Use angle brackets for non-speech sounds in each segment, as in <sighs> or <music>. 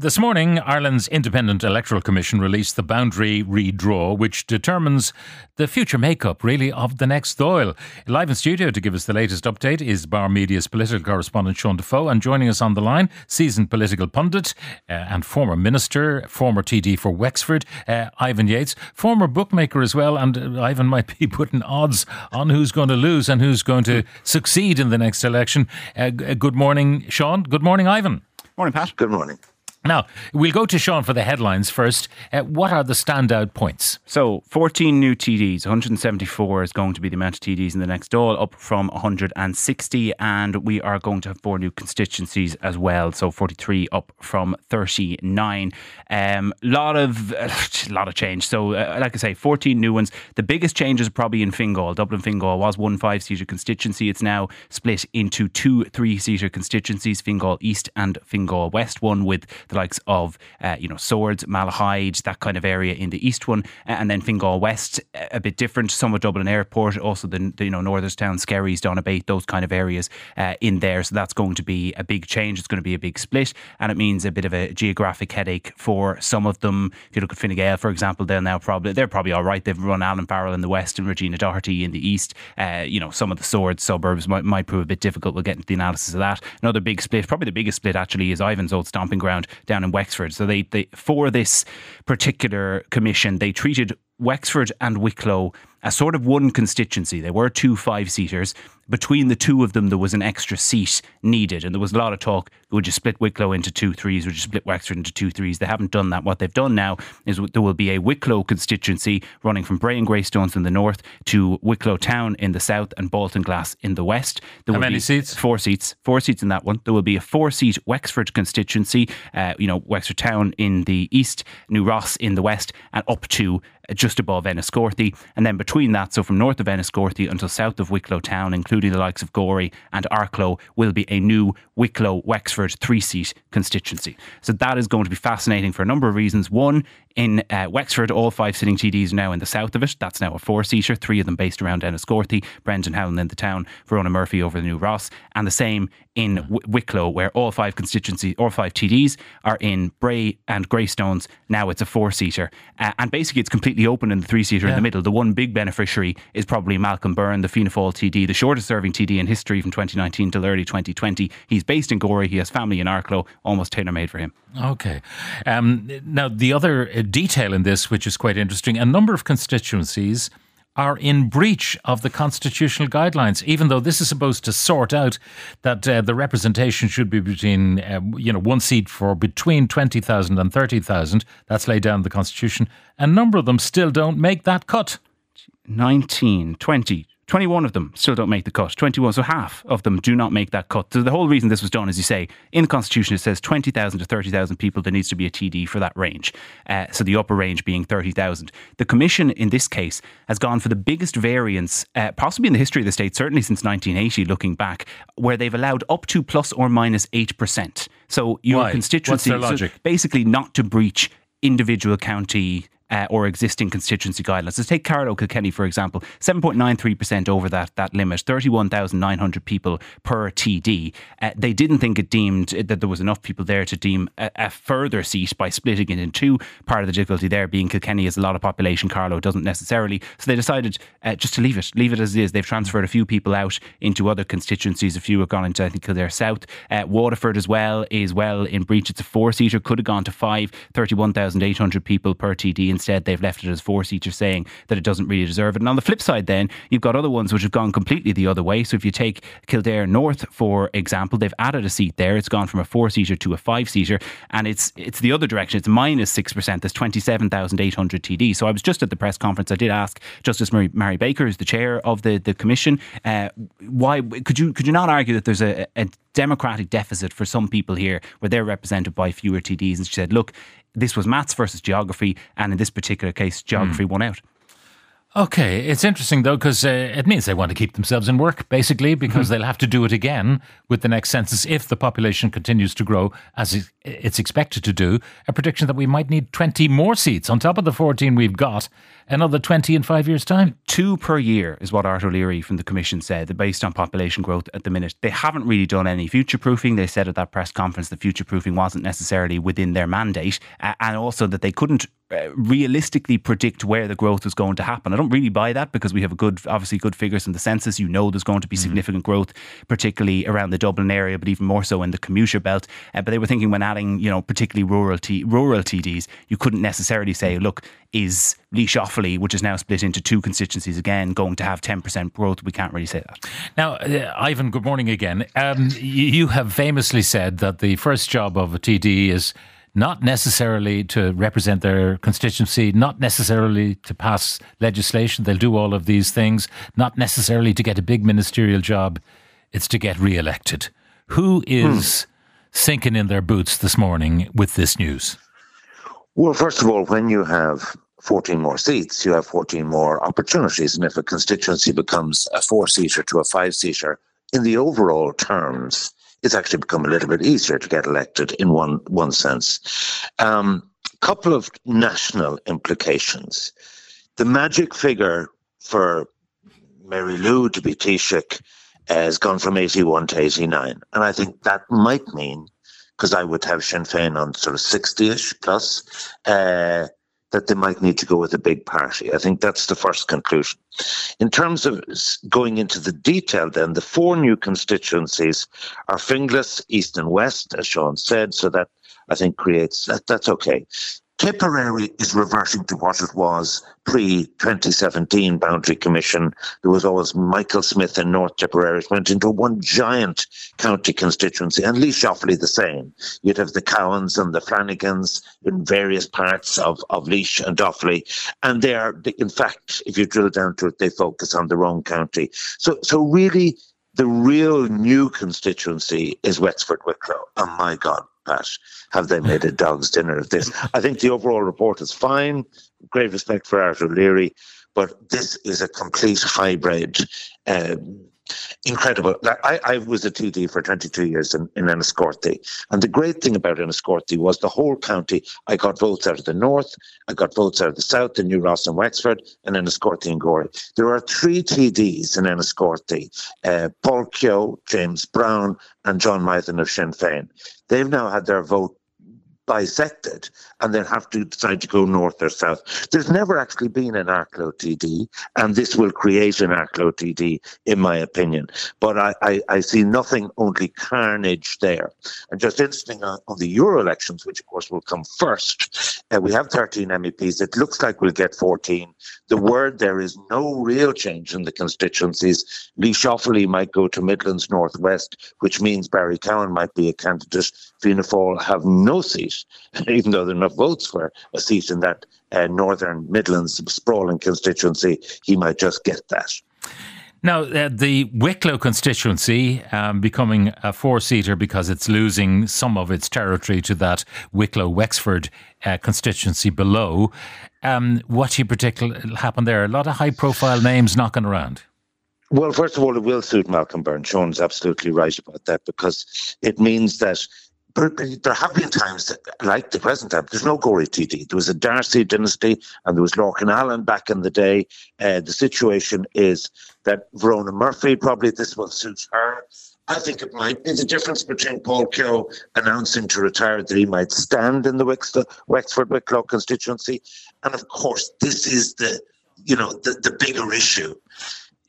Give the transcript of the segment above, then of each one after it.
This morning, Ireland's Independent Electoral Commission released the boundary redraw, which determines the future makeup, really, of the next Dáil. Live in studio to give us the latest update is Bauer Media's political correspondent Sean Defoe, and joining us on the line, seasoned political pundit uh, and former minister, former TD for Wexford, uh, Ivan Yates, former bookmaker as well, and uh, Ivan might be <laughs> putting odds on who's going to lose and who's going to succeed in the next election. Uh, g- good morning, Sean. Good morning, Ivan. Morning, Pat. Good morning. Now, we'll go to Sean for the headlines first. Uh, what are the standout points? So, 14 new TDs, 174 is going to be the amount of TDs in the next Dáil, up from 160. And we are going to have four new constituencies as well. So, 43 up from 39. Um, lot of uh, <sighs> lot of change. So, uh, like I say, 14 new ones. The biggest change is probably in Fingal. Dublin Fingal was one five seater constituency. It's now split into two three seater constituencies Fingal East and Fingal West, one with the likes of, uh, you know, Swords, Malahide, that kind of area in the east one, and then Fingal West, a bit different, some of Dublin Airport, also the, the you know, Northerstown, Skerries, Donabate, those kind of areas uh, in there. So that's going to be a big change. It's going to be a big split, and it means a bit of a geographic headache for some of them. If you look at Fine Gael, for example, they're now probably, they're probably all right. They've run Alan Farrell in the west and Regina Doherty in the east. Uh, you know, some of the Swords suburbs might, might prove a bit difficult. We'll get into the analysis of that. Another big split, probably the biggest split actually, is Ivan's old stomping ground down in Wexford. So they, they for this particular commission, they treated Wexford and Wicklow as sort of one constituency. There were two five seaters. Between the two of them, there was an extra seat needed. And there was a lot of talk would you split Wicklow into two threes? Would you split Wexford into two threes? They haven't done that. What they've done now is there will be a Wicklow constituency running from Bray and Greystones in the north to Wicklow Town in the south and Baltinglass in the west. There How will many be seats? Four seats. Four seats in that one. There will be a four seat Wexford constituency, uh, you know, Wexford Town in the east, New Ross in the west, and up to uh, just above Enniscorthy. And then between that, so from north of Enniscorthy until south of Wicklow Town, including the likes of Gorey and Arklow, will be a new Wicklow Wexford three seat constituency. So that is going to be fascinating for a number of reasons. One, in uh, Wexford, all five sitting TDs are now in the south of it. That's now a four seater, three of them based around Enniscorthy, Brendan Howlin in the town, Verona Murphy over the New Ross, and the same in w- Wicklow, where all five constituencies, all five TDs are in Bray and Greystones. Now it's a four seater. Uh, and basically, it's completely open in the three seater in the middle. The one big beneficiary is probably Malcolm Byrne, the Fianna Fáil TD, the shortest serving TD in history from 2019 till early 2020. He's based in Gorey, he has family in Arklow, almost tailor made for him. Okay. Um, now, the other uh, detail in this, which is quite interesting, a number of constituencies are in breach of the constitutional guidelines, even though this is supposed to sort out that uh, the representation should be between, uh, you know, one seat for between 20,000 and 30,000. That's laid down in the Constitution. A number of them still don't make that cut. 19, 20, 21 of them still don't make the cut. 21, so half of them do not make that cut. So the whole reason this was done, as you say, in the Constitution it says 20,000 to 30,000 people, there needs to be a TD for that range. Uh, so the upper range being 30,000. The Commission in this case has gone for the biggest variance, uh, possibly in the history of the state, certainly since 1980, looking back, where they've allowed up to plus or minus 8%. So your Why? constituency, so basically not to breach individual county uh, or existing constituency guidelines. Let's take Carlow Kilkenny, for example, 7.93% over that, that limit, 31,900 people per TD. Uh, they didn't think it deemed that there was enough people there to deem a, a further seat by splitting it in two. Part of the difficulty there being Kilkenny has a lot of population, Carlow doesn't necessarily. So they decided uh, just to leave it, leave it as it is. They've transferred a few people out into other constituencies. A few have gone into, I think, Kildare South. Uh, Waterford as well is well in breach. It's a four seater, could have gone to five, 31,800 people per TD. Instead, they've left it as four seater, saying that it doesn't really deserve it. And on the flip side, then, you've got other ones which have gone completely the other way. So if you take Kildare North, for example, they've added a seat there. It's gone from a four seater to a five seater, and it's it's the other direction. It's minus 6%. There's 27,800 TD. So I was just at the press conference. I did ask Justice Mary, Mary Baker, who's the chair of the, the commission, uh, why could you could you not argue that there's a, a democratic deficit for some people here where they're represented by fewer TDs? And she said, look, this was maths versus geography, and in this particular case, geography won out. Okay, it's interesting though because uh, it means they want to keep themselves in work, basically, because they'll have to do it again with the next census if the population continues to grow as it's expected to do. A prediction that we might need twenty more seats on top of the fourteen we've got. Another 20 in five years' time? Two per year is what Art O'Leary from the Commission said, based on population growth at the minute. They haven't really done any future proofing. They said at that press conference that future proofing wasn't necessarily within their mandate, uh, and also that they couldn't uh, realistically predict where the growth was going to happen. I don't really buy that because we have a good, obviously good figures in the census. You know, there's going to be mm-hmm. significant growth, particularly around the Dublin area, but even more so in the commuter belt. Uh, but they were thinking when adding, you know, particularly rural T- rural TDs, you couldn't necessarily say, look, is Laois Offaly, which is now split into two constituencies again, going to have 10% growth? We can't really say that. Now, uh, Ivan, good morning again. Um, you have famously said that the first job of a TD is not necessarily to represent their constituency, not necessarily to pass legislation. They'll do all of these things, not necessarily to get a big ministerial job. It's to get re elected. Who is hmm. sinking in their boots this morning with this news? Well, first of all, when you have 14 more seats, you have 14 more opportunities. And if a constituency becomes a four seater to a five seater, in the overall terms, it's actually become a little bit easier to get elected in one one sense. Um, couple of national implications. The magic figure for Mary Lou to be Taoiseach has gone from 81 to 89. And I think that might mean, because I would have Sinn Féin on sort of 60-ish plus, uh, that they might need to go with a big party. I think that's the first conclusion. In terms of going into the detail, then, the four new constituencies are Finglas, East and West, as Sean said, so that I think creates that, that's okay. Tipperary is reverting to what it was pre 2017 Boundary Commission. There was always Michael Smith in North Tipperary. It went into one giant county constituency, and Laois Offaly the same. You'd have the Cowens and the Flanagans in various parts of, of Laois and Offaly. And they are, in fact, if you drill down to it, they focus on their own county. So, so really, the real new constituency is Wexford Wicklow. Oh my God, Have they made a dog's dinner of this? I think the overall report is fine. Great respect for Art O'Leary, but this is a complete hybrid um, incredible. I, I was a TD for 22 years in, in Enniscorthy. And the great thing about Enniscorthy was the whole county. I got votes out of the north, I got votes out of the south, in New Ross and Wexford, and Enniscorthy and Gorey. There are three TDs in Enniscorthy uh, Paul Kehoe, James Browne, and John Mythen of Sinn Féin. They've now had their vote bisected and then have to decide to go north or south. There's never actually been an Arklow TD, and this will create an Arklow TD, in my opinion. But I, I, I see nothing, only carnage there. And just interesting on, on the Euro elections, which of course will come first, uh, we have 13 MEPs. It looks like we'll get 14. The word there is no real change in the constituencies. Laois Offaly might go to Midlands Northwest, which means Barry Cowen might be a candidate. Fianna Fáil have no seat <laughs> even though there are enough votes for a seat in that uh, Northern Midlands sprawling constituency, he might just get that. Now, uh, the Wicklow constituency um, becoming a four seater because it's losing some of its territory to that Wicklow Wexford uh, constituency below. Um, what do you predict will happen there? A lot of high profile names knocking around. Well, first of all, it will suit Malcolm Byrne. Sean's absolutely right about that because it means that there have been times like the present time, there's no Gorey TD. There was a D'Arcy dynasty and there was Lorcan Allen back in the day. Uh, the situation is that Verona Murphy, probably this will suit her. I think it might be the difference between Paul Kehoe announcing to retire that he might stand in the Wexford Wicklow constituency. And of course, this is the, you know, the, the bigger issue.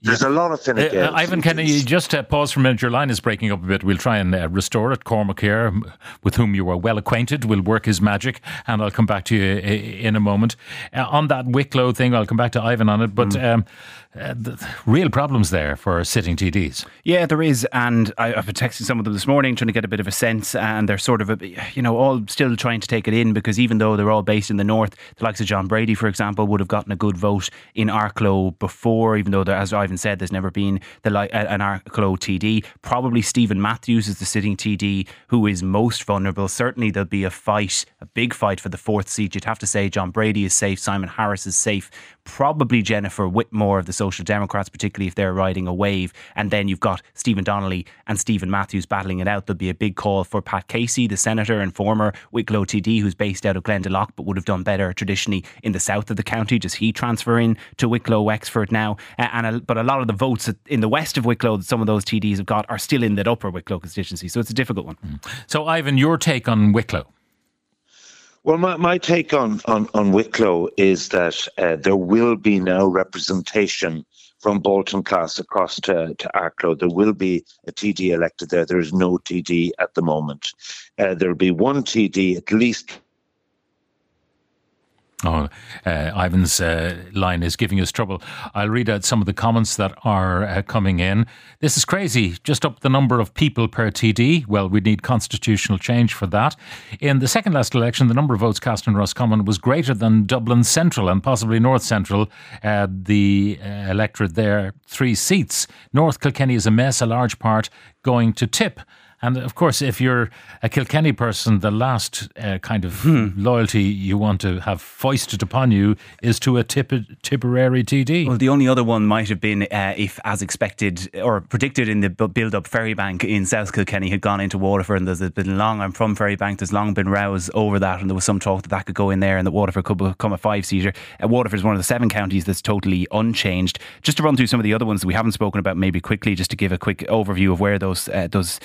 There's a lot of Fine uh, Ivan, can you just uh, pause for a minute? Your line is breaking up a bit. We'll try and uh, restore it. Cormac here, with whom you are well acquainted, will work his magic, and I'll come back to you uh, in a moment. Uh, on that Wicklow thing, I'll come back to Ivan on it, but. Mm. Um, uh, real problems there for sitting TDs. Yeah, there is, and I, have been texting some of them this morning, trying to get a bit of a sense, and they're sort of, a, you know, all still trying to take it in because even though they're all based in the north, the likes of John Brady, for example, would have gotten a good vote in Arklow before, even though, there, as Ivan said, there's never been the an Arklow TD. Probably Steven Matthews is the sitting TD who is most vulnerable. Certainly, there'll be a fight, a big fight for the fourth seat. You'd have to say John Brady is safe, Simon Harris is safe, probably Jennifer Whitmore of the Social Democrats, particularly if they're riding a wave. And then you've got Stephen Donnelly and Steven Matthews battling it out. There'll be a big call for Pat Casey, the senator and former Wicklow TD, who's based out of Glendalough, but would have done better traditionally in the south of the county. Does he transfer in to Wicklow, Wexford now? and a, but a lot of the votes in the west of Wicklow that some of those TDs have got are still in that upper Wicklow constituency. So it's a difficult one. Mm. So, Ivan, your take on Wicklow? Well, my, my take on, on, on Wicklow is that uh, there will be now representation from Baltinglass across to, to Arklow. There will be a TD elected there. There is no TD at the moment. Uh, there will be one TD at least Oh, uh, Ivan's uh, line is giving us trouble. I'll read out some of the comments that are uh, coming in. This is crazy. Just up the number of people per TD. Well, we need constitutional change for that. In the second last election, the number of votes cast in Roscommon was greater than Dublin Central and possibly North Central. Uh, the uh, electorate there, three seats. North Kilkenny is a mess, a large part going to tip. And of course, if you're a Kilkenny person, the last uh, kind of hmm. loyalty you want to have foisted upon you is to a Tip- Tipperary TD. Well, the only other one might have been uh, if, as expected or predicted in the build up, Ferrybank in South Kilkenny had gone into Waterford. And there's been long, I'm from Ferrybank, there's long been rows over that. And there was some talk that that could go in there and that Waterford could become a five seater. Uh, Waterford is one of the seven counties that's totally unchanged. Just to run through some of the other ones that we haven't spoken about, maybe quickly, just to give a quick overview of where those, uh, those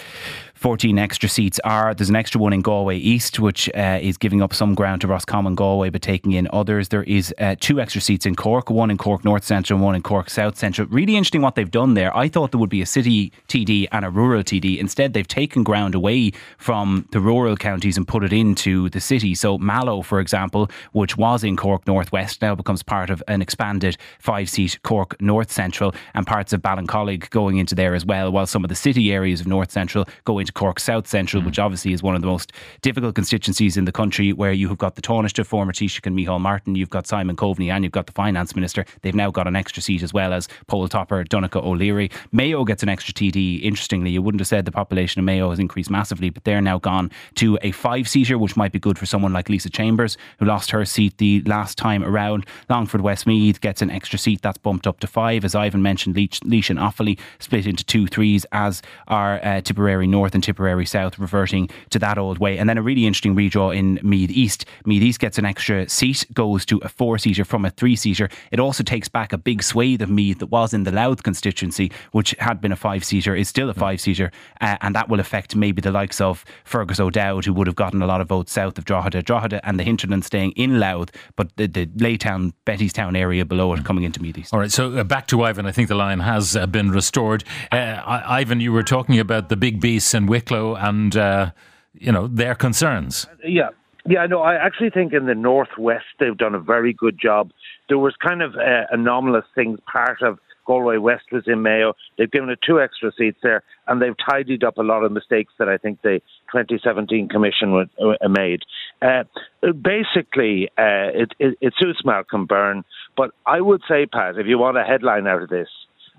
14 extra seats are. There's an extra one in Galway East, which uh, is giving up some ground to Roscommon Galway, but taking in others. There is uh, two extra seats in Cork, one in Cork North Central and one in Cork South Central. Really interesting what they've done there. I thought there would be a city TD and a rural TD. Instead, they've taken ground away from the rural counties and put it into the city. So Mallow, for example, which was in Cork North West, now becomes part of an expanded five seat Cork North Central and parts of Ballincollig going into there as well, while some of the city areas of North Central go into Cork South Central, mm. which obviously is one of the most difficult constituencies in the country, where you have got the Taoiseach, former Taoiseach and Micheál Martin, you've got Simon Coveney, and you've got the Finance Minister. They've now got an extra seat as well as poll topper Donncha O'Leary. Mayo gets an extra TD. Interestingly, you wouldn't have said the population of Mayo has increased massively, but they're now gone to a five seater, which might be good for someone like Lisa Chambers, who lost her seat the last time around. Longford Westmeath gets an extra seat that's bumped up to five. As Ivan mentioned, Laois, Laois and Offaly split into two threes, as are uh, Tipperary North and Tipperary South, reverting to that old way. And then a really interesting redraw in Meath East. Meath East gets an extra seat, goes to a four seater from a three seater. It also takes back a big swathe of Meath that was in the Louth constituency, which had been a five seater, is still a five seater, uh, and that will affect maybe the likes of Fergus O'Dowd, who would have gotten a lot of votes south of Drogheda. Drogheda and the hinterland staying in Louth, but the, the Laytown, Bettystown area below it coming into Meath East. All right, so uh, back to Ivan. I think the line has uh, been restored. Uh, Ivan, you were talking about the big beasts Wicklow and, uh, you know, their concerns. Yeah. Yeah, no, I actually think in the Northwest they've done a very good job. There was kind of uh, anomalous things. Part of Galway West was in Mayo. They've given it two extra seats there, and they've tidied up a lot of mistakes that I think the 2017 Commission would, uh, made. Uh, basically, uh, it, it, it suits Malcolm Byrne, but I would say, Pat, if you want a headline out of this,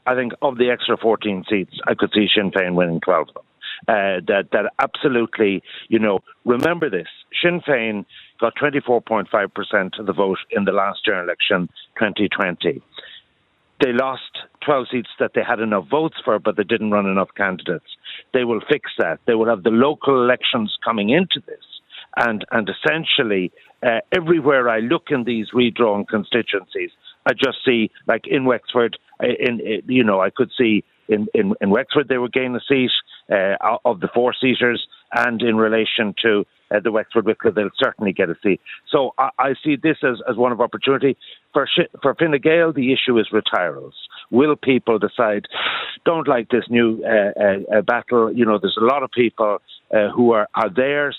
I think of the extra 14 seats, I could see Sinn Féin winning 12 of them. Uh, that that absolutely, you know, remember this: Sinn Féin got 24.5% of the vote in the last general election, 2020. They lost 12 seats that they had enough votes for, but they didn't run enough candidates. They will fix that. They will have the local elections coming into this. And, and essentially, uh, everywhere I look in these redrawn constituencies, I just see, like in Wexford, uh, in, in you know, I could see in, in, in Wexford they would gain a seat uh, of the four seaters, and in relation to uh, the Wexford Wicklow, they'll certainly get a seat. So I, I see this as, as one of opportunity. For, for Fine Gael, the issue is retirals. Will people decide, don't like this new uh, uh, uh battle? You know, there's a lot of people uh, who are, are there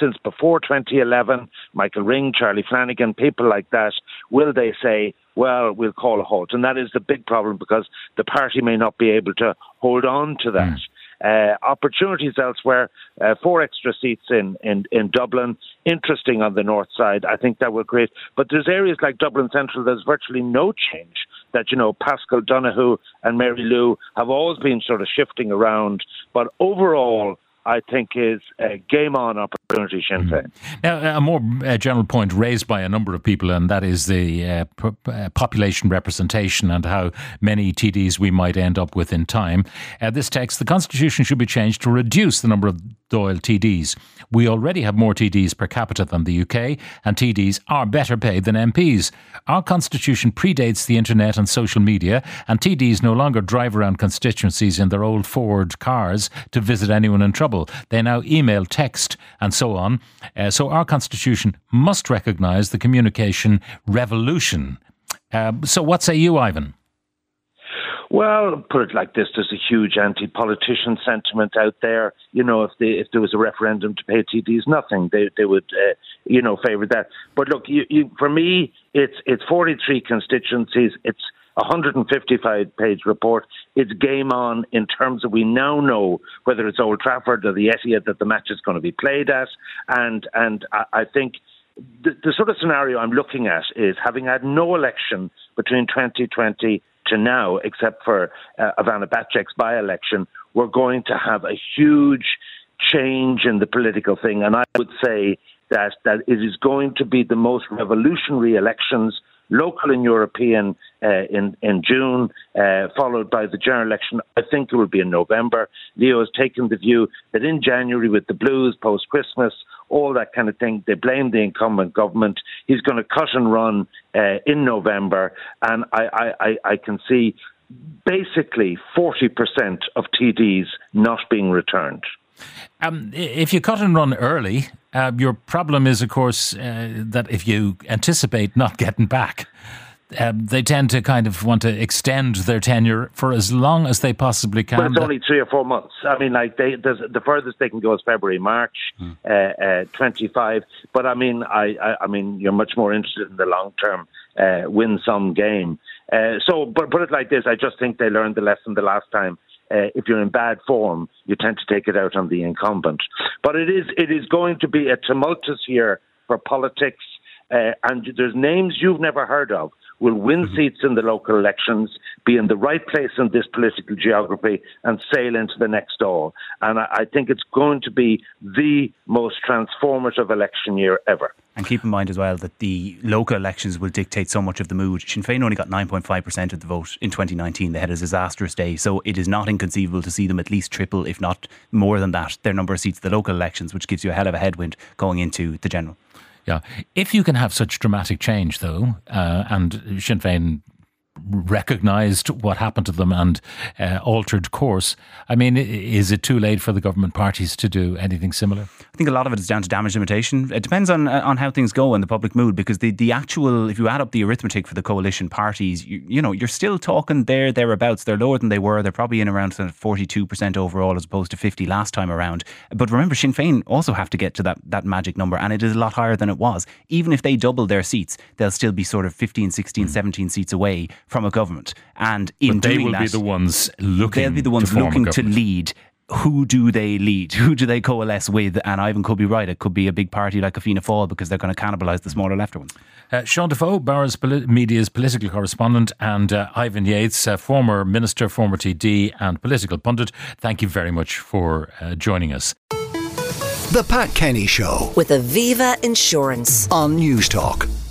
since before 2011, Michael Ring, Charlie Flanagan, people like that, will they say, well, we'll call a halt? And that is the big problem because the party may not be able to hold on to that. Mm. Uh, opportunities elsewhere, uh, four extra seats in, in, in Dublin, interesting on the north side. I think that will create. But there's areas like Dublin Central, there's virtually no change. That, you know, Paschal Donohoe and Mary Lou have always been sort of shifting around. But overall, I think is a game on opportunity Sinn Féin. Now, a more uh, general point raised by a number of people, and that is the uh, p- uh, population representation and how many TDs we might end up with in time. Uh, this text, the Constitution should be changed to reduce the number of Dáil TDs. We already have more TDs per capita than the UK, and TDs are better paid than MPs. Our Constitution predates the internet and social media, and TDs no longer drive around constituencies in their old Ford cars to visit anyone in trouble. They now email, text, and so on. Uh, so our Constitution must recognise the communication revolution. Uh, so, what say you, Ivan? Well, put it like this: there's a huge anti-politician sentiment out there. You know, if they, if there was a referendum to pay TDs, nothing, they they would, uh, you know, favour that. But look, you, you, for me, it's it's 43 constituencies. It's 155 page report. It's game on in terms of we now know whether it's Old Trafford or the Etihad that the match is going to be played at, and and I, I think. The, the sort of scenario I'm looking at is having had no election between 2020 to now, except for uh, Ivana Bacik's by election, we're going to have a huge change in the political thing. And I would say that, that it is going to be the most revolutionary elections local and European uh, in in June, uh, followed by the general election. I think it will be in November. Leo has taken the view that in January, with the blues post Christmas, all that kind of thing, they blame the incumbent government. He's going to cut and run uh, in November, and I, I, I can see basically 40% of TDs not being returned. Um, if you cut and run early, uh, your problem is, of course, uh, that if you anticipate not getting back, um, they tend to kind of want to extend their tenure for as long as they possibly can. But it's only three or four months. I mean, like they, the furthest they can go is February, March, hmm. uh, uh, twenty-five. But I mean, I, I, I, mean, you're much more interested in the long-term uh, win-some game. Uh, so, but put it like this: I just think they learned the lesson the last time uh, if you're in bad form, you tend to take it out on the incumbent. But it is it is going to be a tumultuous year for politics, uh, and there's names you've never heard of will win mm-hmm. seats in the local elections, be in the right place in this political geography, and sail into the next Dáil. And I, I think it's going to be the most transformative election year ever. And keep in mind as well that the local elections will dictate so much of the mood. Sinn Féin only got 9.5% of the vote in 2019. They had a disastrous day. So it is not inconceivable to see them at least triple, if not more than that, their number of seats in the local elections, which gives you a hell of a headwind going into the general. Yeah. If you can have such dramatic change, though, uh, and Sinn Féin recognised what happened to them and uh, altered course. I mean, is it too late for the government parties to do anything similar? I think a lot of it is down to damage limitation. It depends on uh, on how things go in the public mood because the, the actual, if you add up the arithmetic for the coalition parties, you, you know, you're still talking there, thereabouts. They're lower than they were. They're probably in around 42% overall as opposed to 50 last time around. But remember, Sinn Féin also have to get to that, that magic number and it is a lot higher than it was. Even if they double their seats, they'll still be sort of 15, 16, 17 seats away from a government. And in but they doing will that, be the ones looking. They'll be the ones to looking to lead who do they lead? <laughs> Who do they coalesce with? And Ivan could be right. It could be a big party like a Fianna Fáil because they're going to cannibalise the smaller left ones. Uh, Sean Defoe, Bauer's Poli- Media's political correspondent, and uh, Ivan Yates, uh, former minister, former TD, and political pundit. Thank you very much for uh, joining us. The Pat Kenny Show with Aviva Insurance on Newstalk.